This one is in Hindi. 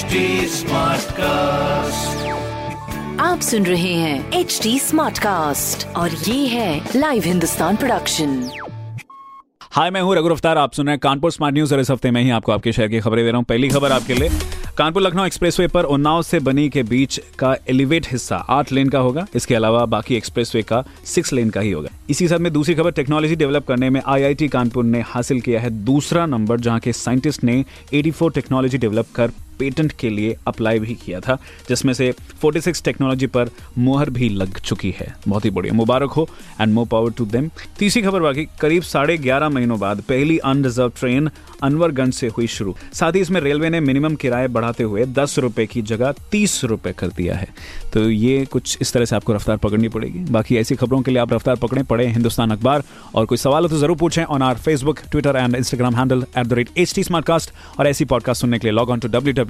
HD कास्ट आप सुन रहे हैं एच डी स्मार्ट कास्ट और ये है लाइव हिंदुस्तान प्रोडक्शन हाय मैं हूँ रघु अफ्तार आप सुन रहे हैं कानपुर स्मार्ट न्यूज़ और इस हफ़्ते में ही आपको आपके शहर की खबरें दे रहा हूँ। पहली खबर आपके लिए। कानपुर लखनऊ एक्सप्रेसवे पर उन्नाव से बनी के बीच का एलिवेट हिस्सा आठ लेन का होगा। इसके अलावा बाकी एक्सप्रेसवे का सिक्स लेन का ही होगा। इसी साथ में दूसरी खबर टेक्नोलॉजी डेवलप करने में आईआईटी कानपुर ने हासिल किया है दूसरा नंबर जहाँ के साइंटिस्ट ने 84 टेक्नोलॉजी डेवलप कर पेटेंट के लिए अप्लाई भी किया था, जिसमें से 46 टेक्नोलॉजी पर मोहर भी लग चुकी है। बहुत ही बढ़िया। मुबारक हो and more power to them तीसरी खबर बाकी, करीब साढ़े ग्यारह महीनों बाद पहली अनरिजर्व ट्रेन अनवरगंज से हुई शुरू। साथ ही इसमें रेलवे ने मिनिमम किराए बढ़ाते हुए दस रुपए की जगह तीस रुपए कर दिया है। तो ये कुछ इस तरह से आपको रफ्तार पकड़नी पड़ेगी। बाकी ऐसी खबरों के लिए आप रफ्तार पकड़े पड़े हिंदुस्तान अखबार। और कोई सवाल हो तो ज़रूर पूछें on our Facebook Twitter and Instagram handle at और ऐसी पॉडकास्ट सुनने के लिए log on to W